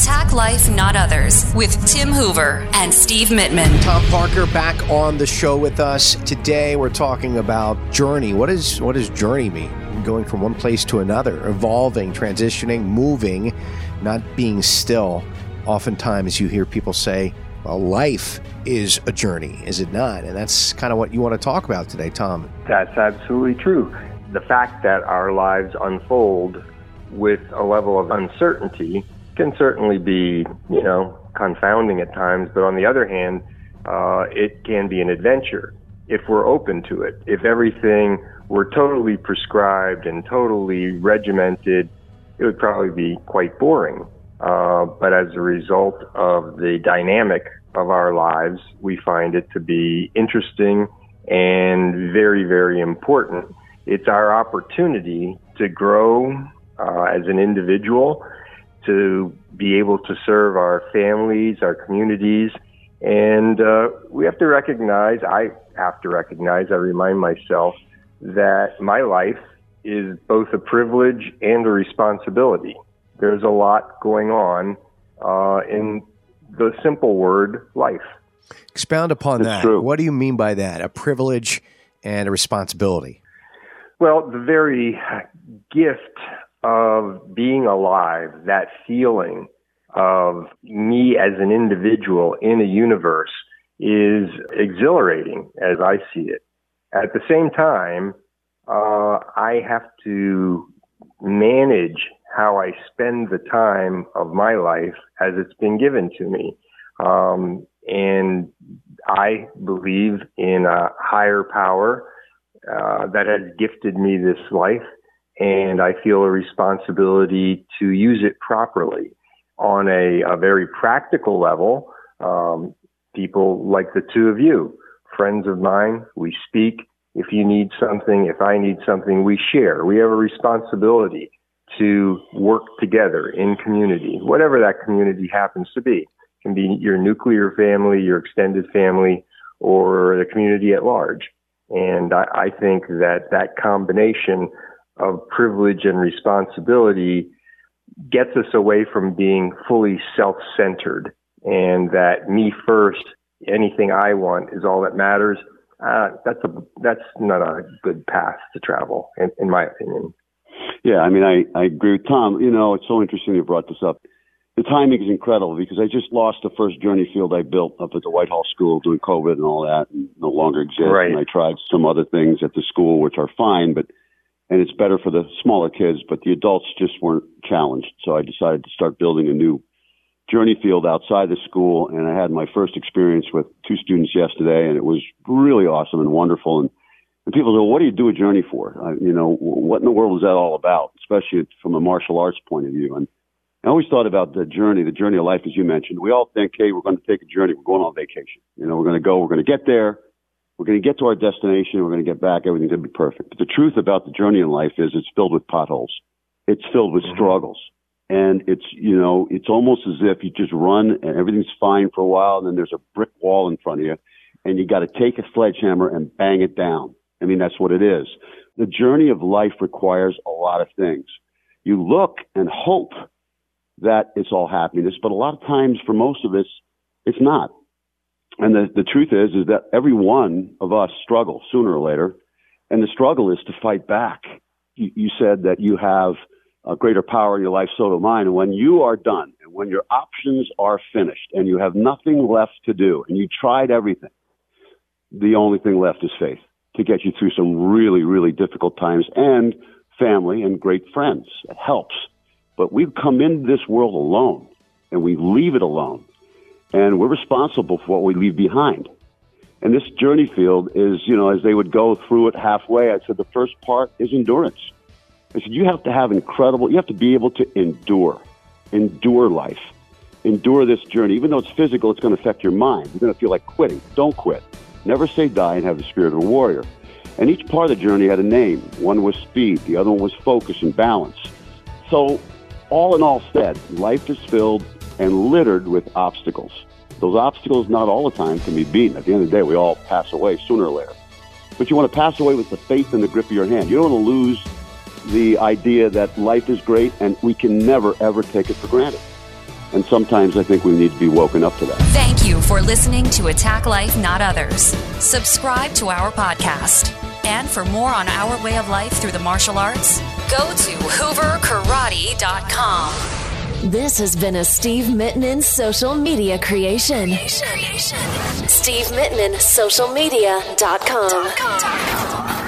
Attack Life, Not Others with Tim Hoover and Steve Mittman. Tom Parker back on the show with us. Today we're talking about journey. What is what does journey mean? Going from one place to another, evolving, transitioning, moving, not being still. Oftentimes you hear people say, well, life is a journey, is it not? And that's kind of what you want to talk about today, Tom. That's absolutely true. The fact that our lives unfold with a level of uncertainty can certainly be, you know, confounding at times, but on the other hand, uh, it can be an adventure if we're open to it. If everything were totally prescribed and totally regimented, it would probably be quite boring. Uh, but as a result of the dynamic of our lives, we find it to be interesting and very, very important. It's our opportunity to grow uh, as an individual to be able to serve our families, our communities. And uh, we have to recognize, I have to recognize, I remind myself that my life is both a privilege and a responsibility. There's a lot going on uh, in the simple word life. Expound upon it's that. True. What do you mean by that? A privilege and a responsibility? Well, the very gift of being alive, that feeling of me as an individual in a universe is exhilarating as I see it. At the same time, uh, I have to manage how I spend the time of my life as it's been given to me. Um, and I believe in a higher power uh, that has gifted me this life and I feel a responsibility to use it properly. On a, a very practical level, um, people like the two of you, friends of mine, we speak. If you need something, if I need something, we share. We have a responsibility to work together in community, whatever that community happens to be. It can be your nuclear family, your extended family, or the community at large. And I, I think that that combination of privilege and responsibility gets us away from being fully self-centered and that me first, anything I want is all that matters. Uh, that's a that's not a good path to travel, in, in my opinion. Yeah, I mean, I, I agree with Tom. You know, it's so interesting you brought this up. The timing is incredible because I just lost the first journey field I built up at the Whitehall School during COVID and all that, and no longer exists. Right. And I tried some other things at the school which are fine, but and it's better for the smaller kids, but the adults just weren't challenged. So I decided to start building a new journey field outside the school. And I had my first experience with two students yesterday, and it was really awesome and wonderful. And, and people say, well, what do you do a journey for? I, you know, what in the world is that all about, especially from a martial arts point of view? And I always thought about the journey, the journey of life, as you mentioned. We all think, hey, we're going to take a journey. We're going on vacation. You know, we're going to go, we're going to get there we're going to get to our destination. We're going to get back. Everything's going to be perfect. But the truth about the journey in life is it's filled with potholes. It's filled with mm-hmm. struggles. And it's, you know, it's almost as if you just run and everything's fine for a while. And then there's a brick wall in front of you and you got to take a sledgehammer and bang it down. I mean, that's what it is. The journey of life requires a lot of things. You look and hope that it's all happiness, but a lot of times for most of us, it's not. And the, the truth is, is that every one of us struggles sooner or later. And the struggle is to fight back. You, you said that you have a greater power in your life, so do mine. And when you are done and when your options are finished and you have nothing left to do and you tried everything, the only thing left is faith to get you through some really, really difficult times and family and great friends. It helps. But we come into this world alone and we leave it alone and we're responsible for what we leave behind. And this journey field is, you know, as they would go through it halfway, I said the first part is endurance. I said you have to have incredible, you have to be able to endure, endure life, endure this journey. Even though it's physical, it's going to affect your mind. You're going to feel like quitting. Don't quit. Never say die and have the spirit of a warrior. And each part of the journey had a name. One was speed, the other one was focus and balance. So, all in all said, life is filled and littered with obstacles. Those obstacles, not all the time, can be beaten. At the end of the day, we all pass away sooner or later. But you want to pass away with the faith in the grip of your hand. You don't want to lose the idea that life is great and we can never, ever take it for granted. And sometimes I think we need to be woken up to that. Thank you for listening to Attack Life, Not Others. Subscribe to our podcast. And for more on our way of life through the martial arts, go to hooverkarate.com. This has been a Steve Mittman social media creation. Steve Mittman, socialmedia.com.